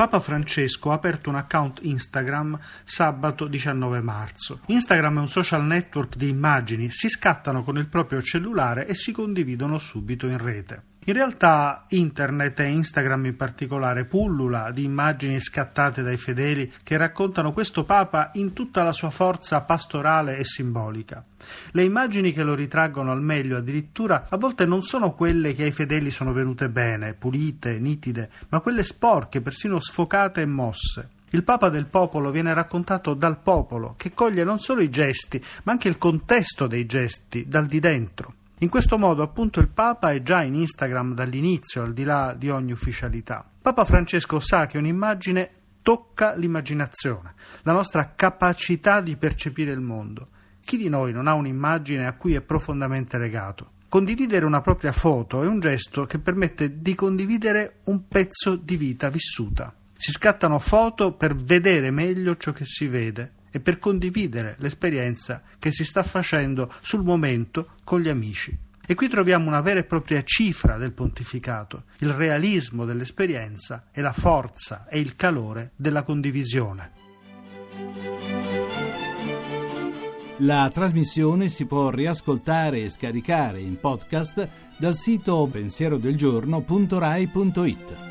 Papa Francesco ha aperto un account Instagram sabato 19 marzo. Instagram è un social network di immagini, si scattano con il proprio cellulare e si condividono subito in rete. In realtà internet e Instagram in particolare pullula di immagini scattate dai fedeli che raccontano questo Papa in tutta la sua forza pastorale e simbolica. Le immagini che lo ritraggono al meglio addirittura a volte non sono quelle che ai fedeli sono venute bene, pulite, nitide, ma quelle sporche, persino sfocate e mosse. Il Papa del popolo viene raccontato dal popolo, che coglie non solo i gesti, ma anche il contesto dei gesti, dal di dentro. In questo modo appunto il Papa è già in Instagram dall'inizio, al di là di ogni ufficialità. Papa Francesco sa che un'immagine tocca l'immaginazione, la nostra capacità di percepire il mondo. Chi di noi non ha un'immagine a cui è profondamente legato? Condividere una propria foto è un gesto che permette di condividere un pezzo di vita vissuta. Si scattano foto per vedere meglio ciò che si vede e per condividere l'esperienza che si sta facendo sul momento con gli amici. E qui troviamo una vera e propria cifra del pontificato, il realismo dell'esperienza e la forza e il calore della condivisione. La trasmissione si può riascoltare e scaricare in podcast dal sito pensierodelgiorno.rai.it.